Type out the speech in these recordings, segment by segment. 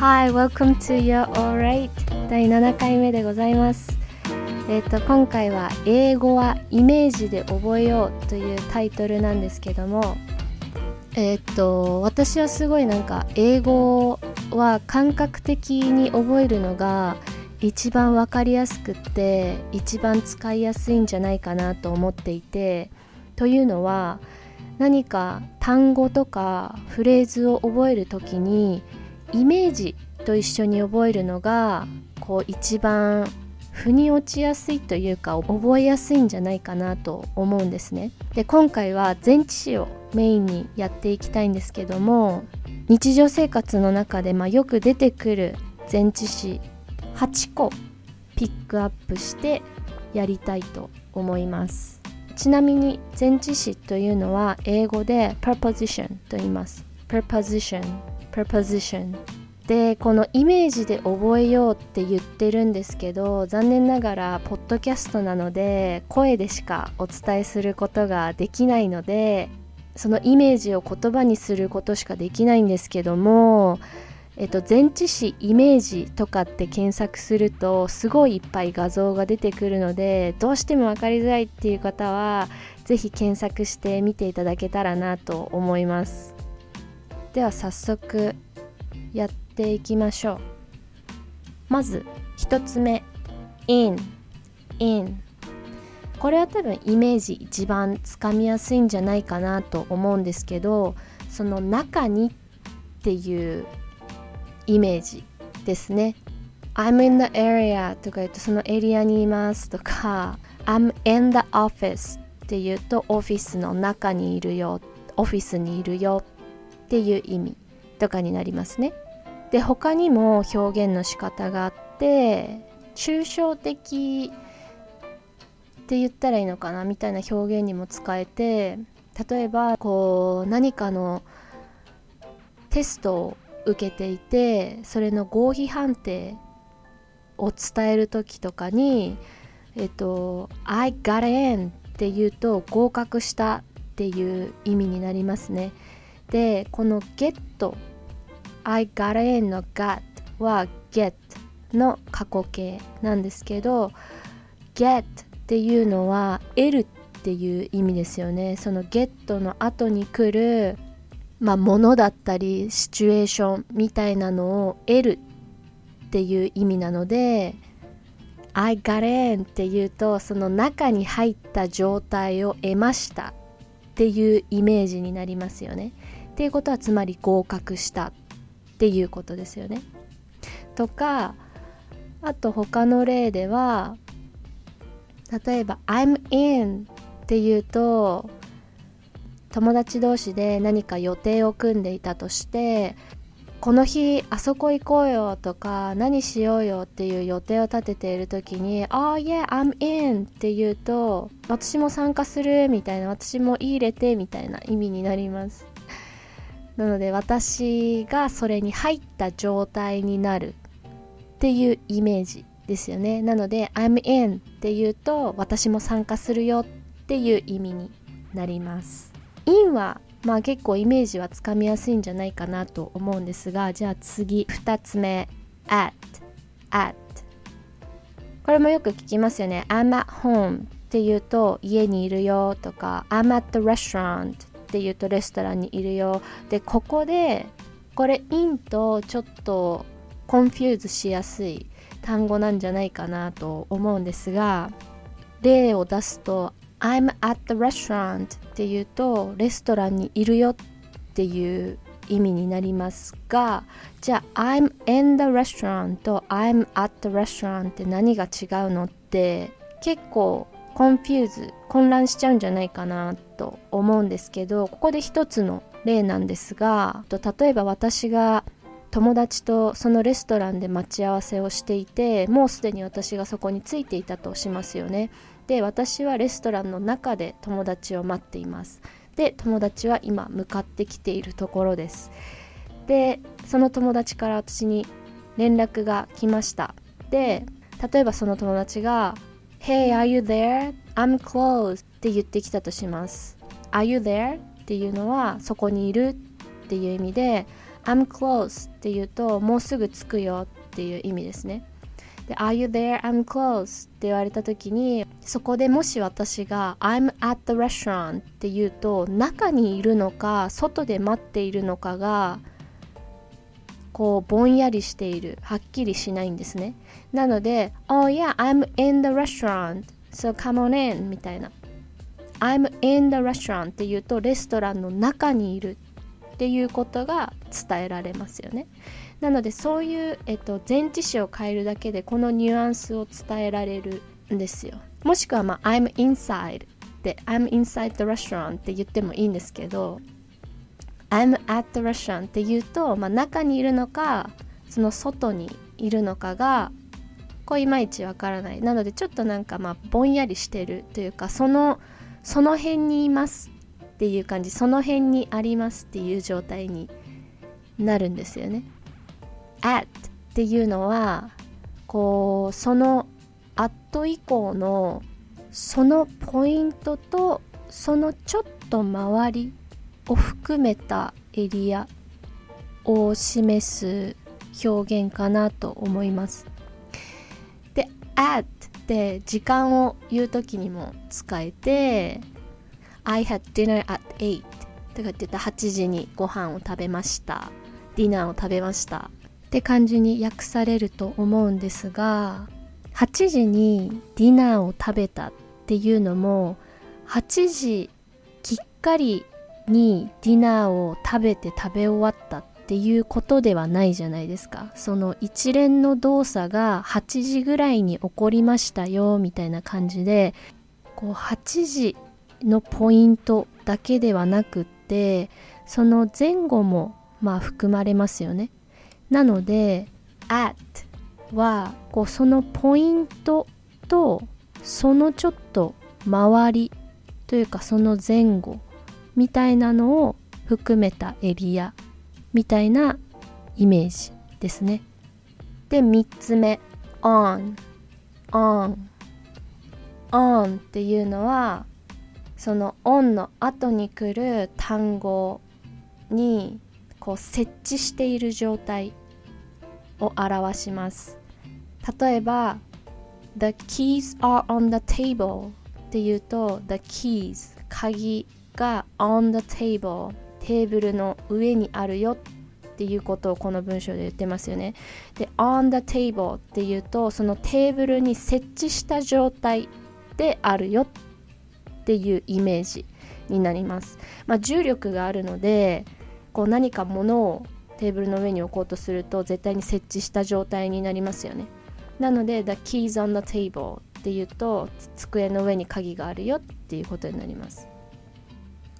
Hi, welcome to Your Alright 第7回目でございます。えっ、ー、と今回は英語はイメージで覚えようというタイトルなんですけどもえっ、ー、と私はすごいなんか英語は感覚的に覚えるのが一番わかりやすくって一番使いやすいんじゃないかなと思っていてというのは何か単語とかフレーズを覚える時にイメージと一緒に覚えるのがこう一番腑に落ちやすいというか覚えやすいんじゃないかなと思うんですね。で今回は前置詞をメインにやっていきたいんですけども日常生活の中でまあよく出てくる前置詞8個ピックアップしてやりたいと思いますちなみに前置詞というのは英語で preposition と言います preposition preposition でこのイメージで覚えようって言ってるんですけど残念ながらポッドキャストなので声でしかお伝えすることができないのでそのイメージを言葉にすることしかできないんですけどもえっと、前置詞イメージとかって検索するとすごいいっぱい画像が出てくるのでどうしても分かりづらいっていう方は是非検索してみていただけたらなと思います。では早速やっていきましょう。まず1つ目 in in これは多分イメージ一番つかみやすいんじゃないかなと思うんですけどその中にっていうイメージですね。I'm in the area とか言うとそのエリアにいますとか I'm in the office って言うとオフィスの中にいるよオフィスにいるよっていう意味とかになりますね。で他にも表現の仕方があって抽象的って言ったらいいのかなみたいな表現にも使えて例えばこう何かのテストを受けていてそれの合否判定を伝える時とかにえっと「I got in」って言うと合格したっていう意味になりますね。でこの「get」「I got in」の「got」は「get」の過去形なんですけど「get」っていうのは「得る」っていう意味ですよねその「get」の後に来るまあ、ものだったりシチュエーションみたいなのを得るっていう意味なので I got in っていうとその中に入った状態を得ましたっていうイメージになりますよね。っていうことはつまり合格したっていうことですよね。とかあと他の例では例えば I'm in っていうと友達同士で何か予定を組んでいたとしてこの日あそこ行こうよとか何しようよっていう予定を立てている時に「Oh yeah I'm in」って言うと私も参加するみたいな私も入れてみたいな意味になりますなので私がそれに入った状態になるっていうイメージですよね。なので I'm in って言うと私も参加するよっていう意味になります。in はまあ結構イメージはつかみやすいんじゃないかなと思うんですがじゃあ次2つ目。at at これもよく聞きますよね。I'm at home って言うと家にいるよとか I'm at the restaurant って言うとレストランにいるよ。でここでこれ in とちょっとコンフューズしやすい単語なんじゃないかなと思うんですが例を出すと I'm at the restaurant っていうとレストランにいるよっていう意味になりますがじゃあ I'm in the restaurant と I'm at the restaurant って何が違うのって結構 confuse 混乱しちゃうんじゃないかなってと思うんですけどここで一つの例なんですが例えば私が友達とそのレストランで待ち合わせをしていてもうすでに私がそこに着いていたとしますよね。で私はレストランの中で友達を待っています。で友達は今向かってきているところです。でその友達から私に連絡が来ました。で例えばその友達が「Hey, are you there? I'm close」って言ってきたとします「Are you there?」っていうのはそこにいるっていう意味で I'm close って言うともうすぐ着くよっていう意味ですねで Are you there? I'm close って言われた時にそこでもし私が I'm at the restaurant って言うと中にいるのか外で待っているのかがこうぼんやりしているはっきりしないんですねなので Oh yeah I'm in the restaurant so come on in みたいな I'm in the restaurant って言うとレストランの中にいるっていうことが伝えられますよね。なのでそういう、えっと、前置詞を変えるだけでこのニュアンスを伝えられるんですよ。もしくは、まあ、I'm inside で I'm inside the restaurant って言ってもいいんですけど I'm at the restaurant って言うと、まあ、中にいるのかその外にいるのかがこういまいちわからない。なのでちょっとなんかまあぼんやりしてるというかそのその辺にいますっていう感じその辺にありますっていう状態になるんですよね。at っていうのはこうその at 以降のそのポイントとそのちょっと周りを含めたエリアを示す表現かなと思います。で at 時間を言う時にも使えて I had dinner at 8とかって言った8時にご飯を食べました。ディナーを食べました。って感じに訳されると思うんですが8時にディナーを食べたっていうのも8時きっかりにディナーを食べて食べ終わったっていうことではないじゃないですか。その一連の動作が8時ぐらいに起こりましたよみたいな感じでこう8時のポイントだけではなくってその前後もまあ含まれますよね。なので at はこうそのポイントとそのちょっと周りというかその前後みたいなのを含めたエリアみたいなイメージですね。で3つ目 on on on っていうのはその on の後に来る単語にこう設置している状態を表します。例えば The keys are on the table っていうと The keys 鍵が on the table テーブルの上にあるよっていうことをこの文章で言ってますよね。で on the table っていうとそのテーブルに設置した状態であるよっていうイメージになります、まあ、重力があるのでこう何か物をテーブルの上に置こうとすると絶対に設置した状態になりますよね。なので The keys on the table っていうと机の上に鍵があるよっていうことになります。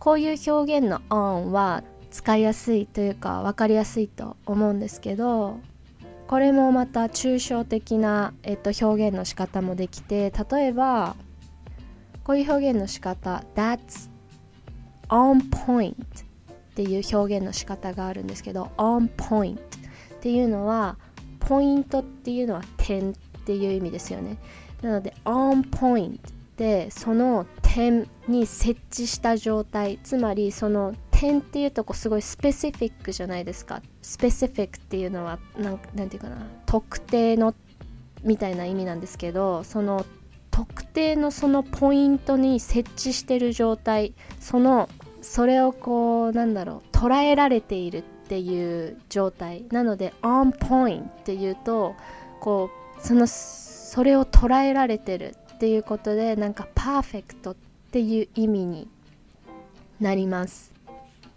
こういう表現の on は使いやすいというか分かりやすいと思うんですけどこれもまた抽象的な、えっと、表現の仕方もできて例えばこういう表現の仕方 That's on point っていう表現の仕方があるんですけど on point っていうのはポイントっていうのは点っていう意味ですよね。なので on point でその点に設置した状態つまりその点っていうとこすごいスペシフィックじゃないですか。スペシフィックっていうのはなんなんていうかな。特定のみたいな意味なんですけどその特定のそのポイントに設置してる状態そのそれをこうなんだろう捉えられているっていう状態。なので on point っていうとこうそのそれを捉えられてる。っていうことでなんかパーフェクトっていう意味になります。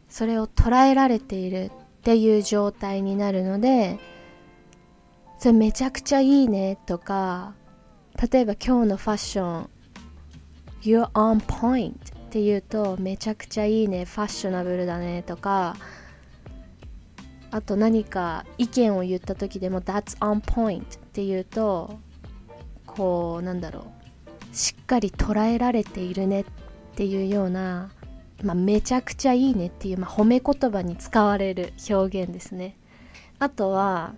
それを捉えられているっていう状態になるのでそれめちゃくちゃいいねとか例えば今日のファッション You're on point って言うとめちゃくちゃいいねファッショナブルだねとかあと何か意見を言った時でも That's on point って言うとこうなんだろう。しっかり捉えられているねっていうような、まあ、めちゃくちゃいいねっていう、まあ、褒め言葉に使われる表現ですね。あとは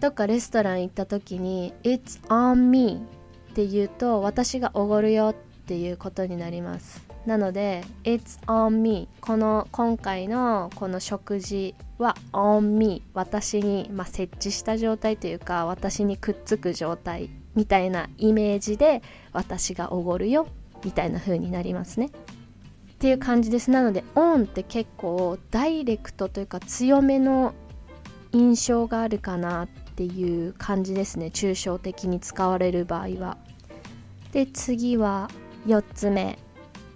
どっかレストラン行った時に It's on me って言うと私がおごるよっていうことになります。なので It's on me この今回のこの食事は on me 私に、まあ、設置した状態というか私にくっつく状態みたいなイメージで私がおごるよみたいな風になりますね。っていう感じです。なので on って結構ダイレクトというか強めの印象があるかなっていう感じですね。抽象的に使われる場合は。で次は4つ目。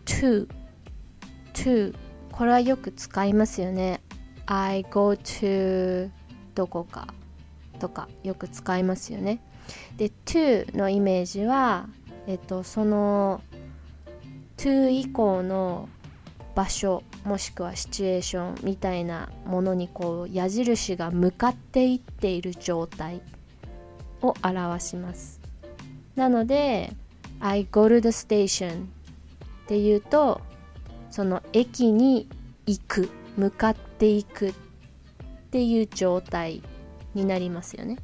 to to これはよく使いますよね。I go to どこかとかよく使いますよね。で to のイメージはえっとその to 以降の場所もしくはシチュエーションみたいなものにこう矢印が向かっていっている状態を表しますなので I go to the station っていうとその駅に行く向かっていくっていう状態になりますよね。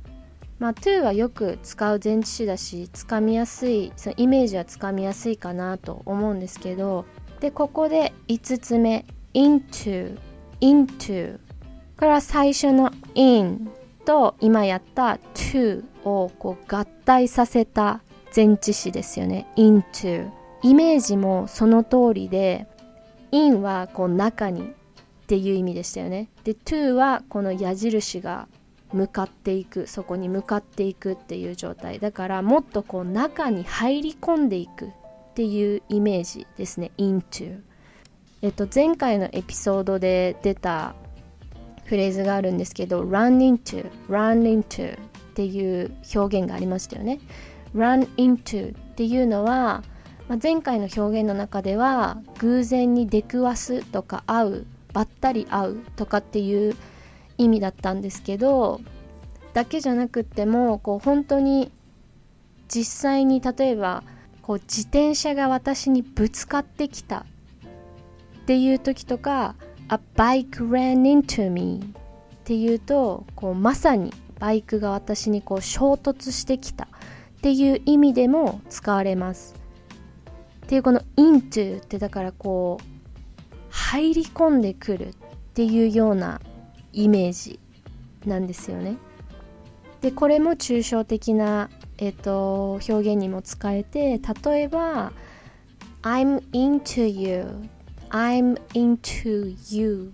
まあ、to はよく使う前置詞だしつかみやすいそのイメージはつかみやすいかなと思うんですけどでここで5つ目 into into これは最初の in と今やった to をこう合体させた前置詞ですよね。into イメージもその通りで in はこう中にっていう意味でしたよね。で to はこの矢印が向かっていくそこに向かっていくっていう状態。だからもっとこう中に入り込んでいくっていうイメージですね。into えっと前回のエピソードで出たフレーズがあるんですけど run into run into っていう表現がありましたよね。run into っていうのはまあ、前回の表現の中では偶然に出くわすとか会うばったり会うとかっていう意味だったんですけどだけじゃなくってもこう本当に実際に例えばこう自転車が私にぶつかってきたっていう時とか「A bike ran into me」っていうとこうまさにバイクが私にこう衝突してきたっていう意味でも使われます。っていうこの into ってだからこう入り込んでくるっていうようなイメージなんですよね。でこれも抽象的な、えーと、表現にも使えて例えば「I'm into you」「I'm into you」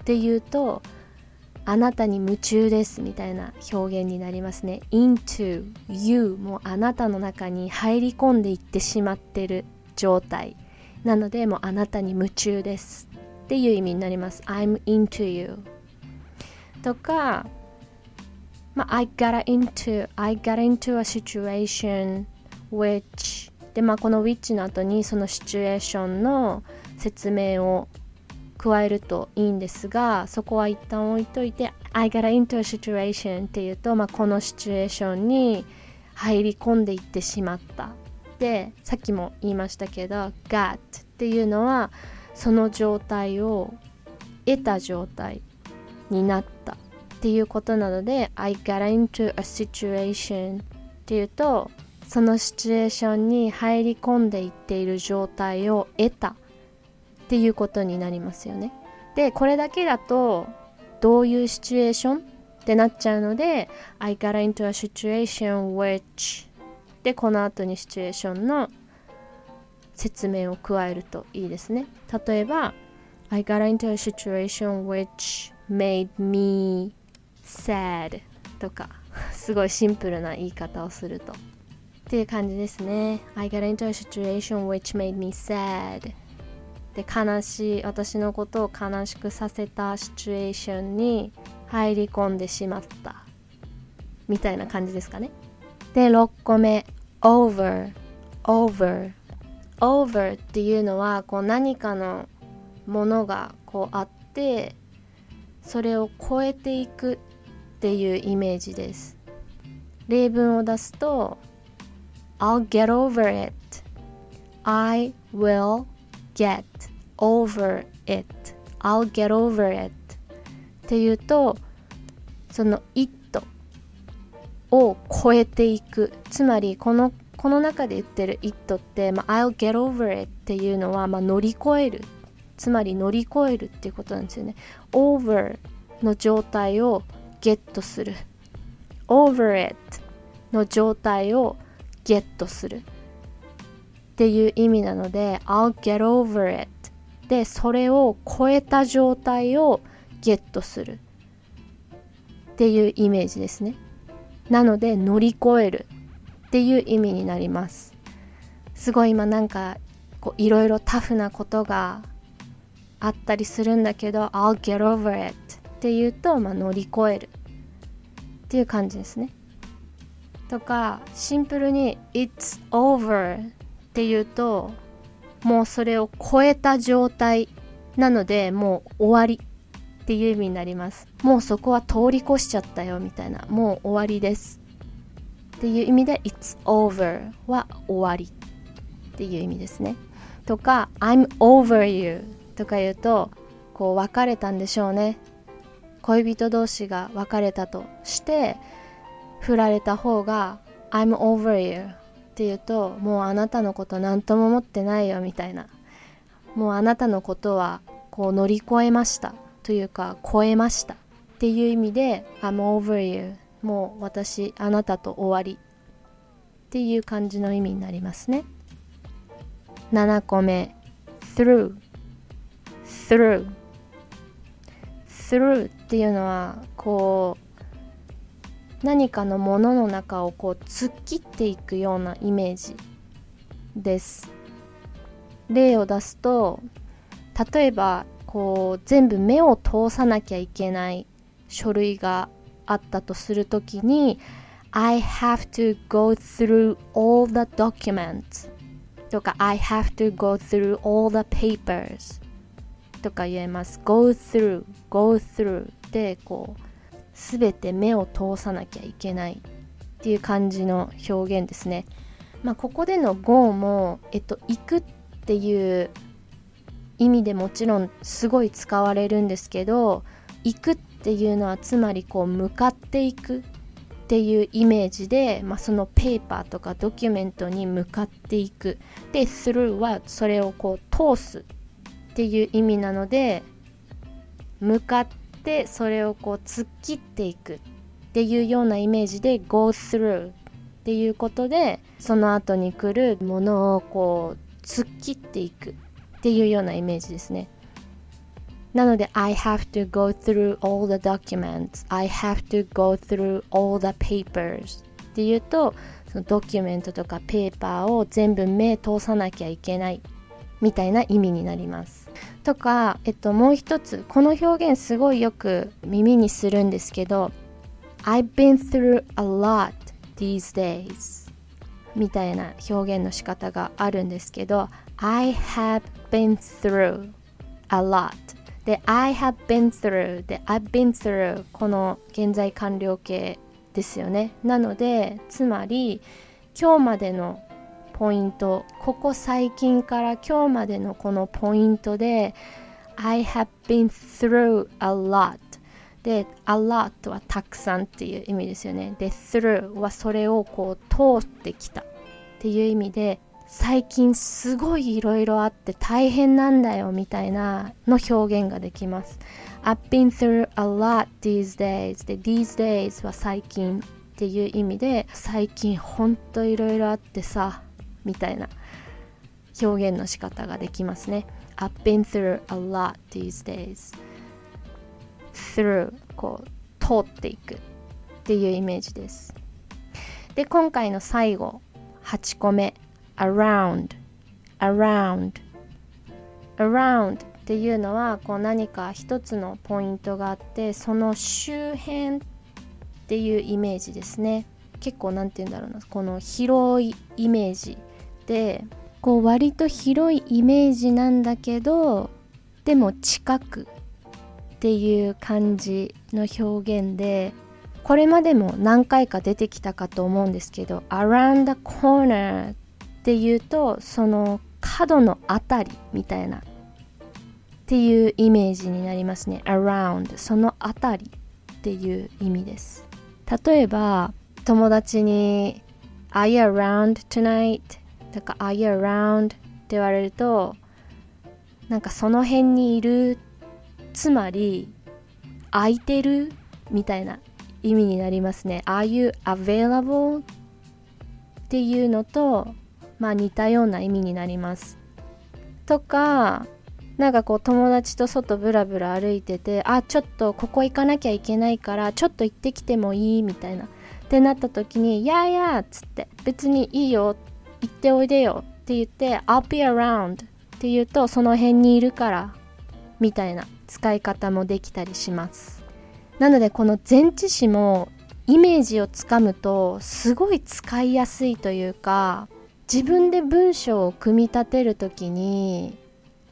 っていうと「あなたに夢中です」みたいな表現になりますね。into you もあなたの中に入り込んでいってしまってる状態なのでもうあなたに夢中ですっていう意味になります I'm into you とか、まあ、I got into I got into a situation which でまあこの which の後にそのシチュエーションの説明を加えるといいんですがそこは一旦置いといて I got into a situation っていうと、まあ、このシチュエーションに入り込んでいってしまった。でさっきも言いましたけど got っていうのはその状態を得た状態。になったっていうことなので I got into a situation っていうとそのシチュエーションに入り込んでいっている状態を得たっていうことになりますよね。でこれだけだとどういうシチュエーションってなっちゃうので I got into a situation which でこの後にシチュエーションの説明を加えるといいですね。例えば I got into a situation which made me sad とかすごいシンプルな言い方をすると。っていう感じですね。I got into a situation which made me sad で悲しい私のことを悲しくさせたシチュエーションに入り込んでしまった。みたいな感じですかね。で6個目。over over over っていうのはこう何かのものがこうあってそれを超えていくっていうイメージです。例文を出すと I'll get over it. I will get over it. I'll get over it. っていうとその it を超えていく。つまりこのこの中で言ってる it って、まあ、I'll get over it っていうのは、まあ、乗り越える。つまり乗り越えるっていうことなんですよね。over の状態をゲットする。over it の状態をゲットする。っていう意味なので I'll get over it でそれを超えた状態をゲットする。っていうイメージですね。なので乗り越える。っていう意味になります。すごい今なんかいろいろタフなことがあったりするんだけど I'll get over it っていうと、まあ、乗り越えるっていう感じですね。とかシンプルに It's over っていうともうそれを超えた状態なのでもう終わりっていう意味になります。もうそこは通り越しちゃったよみたいなもう終わりですっていう意味で It's over は終わりっていう意味ですね。とか I'm over you とか言うとこう別れたんでしょうね。恋人同士が別れたとして振られた方が I'm over you って言うともうあなたのこと何とも思ってないよみたいな。もうあなたのことはこう乗り越えました。というか超えました。っていう意味で I'm over you もう私あなたと終わり。っていう感じの意味になりますね。7個目。through through through っていうのはこう何かのものの中をこう突っ切っていくようなイメージです例を出すと例えばこう全部目を通さなきゃいけない書類があったとするときに I have to go through all the documents とか I have to go through all the papers とか言えます。go through go through でこうすべて目を通さなきゃいけないっていう感じの表現ですね。まあここでの go もえっと行くっていう意味でもちろんすごい使われるんですけど行くっていうのはつまりこう向かっていくっていうイメージで、まあ、そのペーパーとかドキュメントに向かっていく。で through はそれをこう通すっていう意味なので向かってそれをこう突っ切っていくっていうようなイメージで go through っていうことでその後に来るものをこう突っ切っていくっていうようなイメージですね。なので I have to go through all the documents I have to go through all the papers っていうとそのドキュメントとかペーパーを全部目通さなきゃいけないみたいな意味になります。とか、えっと、もう一つこの表現すごいよく耳にするんですけど I've been through a lot these days みたいな表現の仕方があるんですけど I have been through a lot で I have been through で I've been through この現在完了形ですよねなのでつまり今日までのポイント。ここ最近から今日までのこのポイントで I have been through a lot で a lot はたくさんっていう意味ですよね。で through はそれをこう通ってきた。っていう意味で最近すごいいろいろあって大変なんだよみたいなの表現ができます。I've been through a lot these days で these days は最近っていう意味で最近ほんといろいろあってさみたいな表現の仕方ができますね。I've been through a lot these days. through こう通っていくっていうイメージです。で、今回の最後、8個目、around, around, around っていうのはこう何か一つのポイントがあってその周辺っていうイメージですね結構何て言うんだろうなこの広いイメージてこう割と広いイメージなんだけどでも近くっていう感じの表現でこれまでも何回か出てきたかと思うんですけど around the corner っていうとその角のあたりみたいなっていうイメージになりますね around そのあたりっていう意味です例えば友達に Are you around tonight? とから Are you around? って言われるとなんかその辺にいるつまり空いてるみたいな意味になりますね Are you available? っていうのとまあ似たような意味になりますとかなんかこう友達と外ブラブラ歩いててあちょっとここ行かなきゃいけないからちょっと行ってきてもいいみたいなってなった時に「やーや」っつって「別にいいよ行っておいでよ」って言って「I'll be around」って言うとその辺にいるからみたいな使い方もできたりしますなのでこの前置詞もイメージをつかむとすごい使いやすいというか自分で文章を組み立てる時に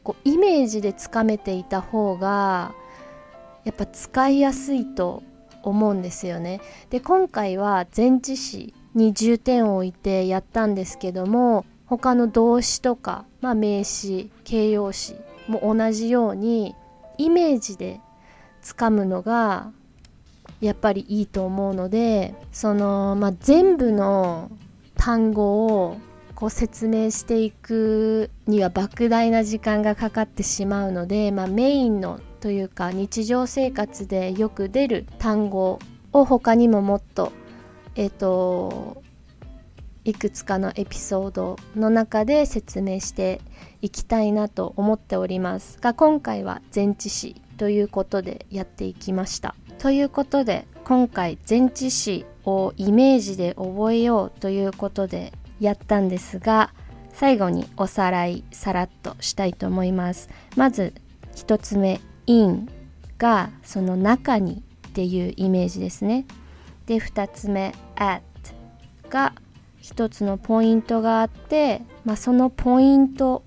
こうイメージでつかめていた方がやっぱ使いやすいと思うんですよね。で今回は前置詞に重点を置いてやったんですけども他の動詞とか、まあ、名詞形容詞も同じようにイメージでつかむのがやっぱりいいと思うのでその、まあ、全部の単語をこう説明していくには莫大な時間がかかってしまうので、まあ、メインのというか日常生活でよく出る単語を他にももっとえっ、ー、といくつかのエピソードの中で説明していきたいなと思っております。が今回は前置詞ということでやっていきました。ということで今回前置詞をイメージで覚えようということでやったんですが最後におさらいさらっとしたいと思います。まず1つ目 in がその中にっていうイメージですね。で2つ目 at が1つのポイントがあって、まあ、そのポイント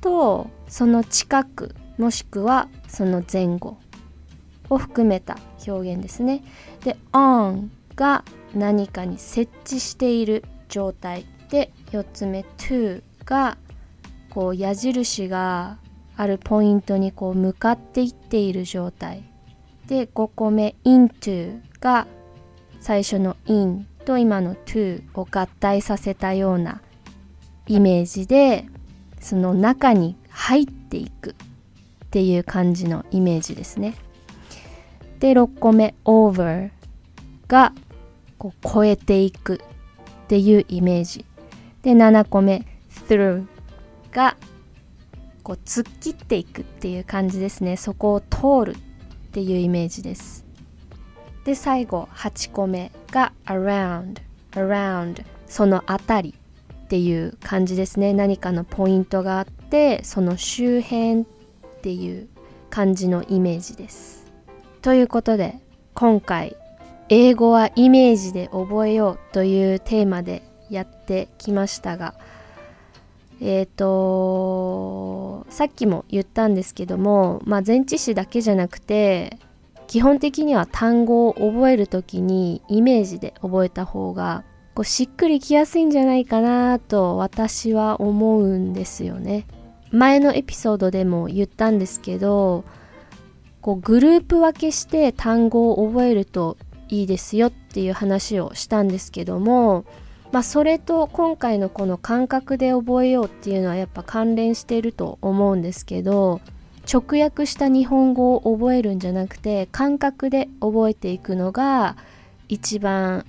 とその近くもしくはその前後を含めた表現ですね。で on が何かに設置している状態。で4つ目 to がこう矢印があるポイントにこう向かっていっている状態。で5個目 into が最初の in と今の to を合体させたようなイメージでその中に入っていくっていう感じのイメージですね。で6個目 over がこう超えていくっていうイメージ。で7個目 through がこう突っ切っていくっていう感じですね。そこを通るっていうイメージです。で最後8個目が around around そのあたりっていう感じですね。何かのポイントがあってその周辺っていう感じのイメージです。ということで今回英語はイメージで覚えようというテーマでやってきましたがえっ、ー、とさっきも言ったんですけども、まあ、前置詞だけじゃなくて基本的には単語を覚える時にイメージで覚えた方がこうしっくりきやすいんじゃないかなと私は思うんですよね。前のエピソードでも言ったんですけどこうグループ分けして単語を覚えるといいですよっていう話をしたんですけどもまあ、それと今回のこの感覚で覚えようっていうのはやっぱ関連してると思うんですけど直訳した日本語を覚えるんじゃなくて感覚で覚えていくのが一番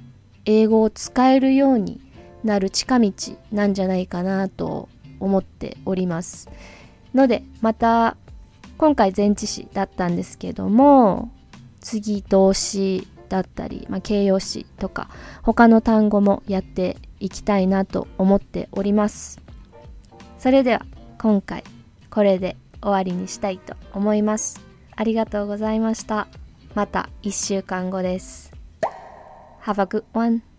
英語を使えるようになる近道なんじゃないかなと思っております。のでまた今回前置詞だったんですけども次動詞だったり、まあ、形容詞とか他の単語もやっていきたいなと思っております。それでは今回これで。終わりにしたいと思います。ありがとうございました。また1週間後です。Have a good one.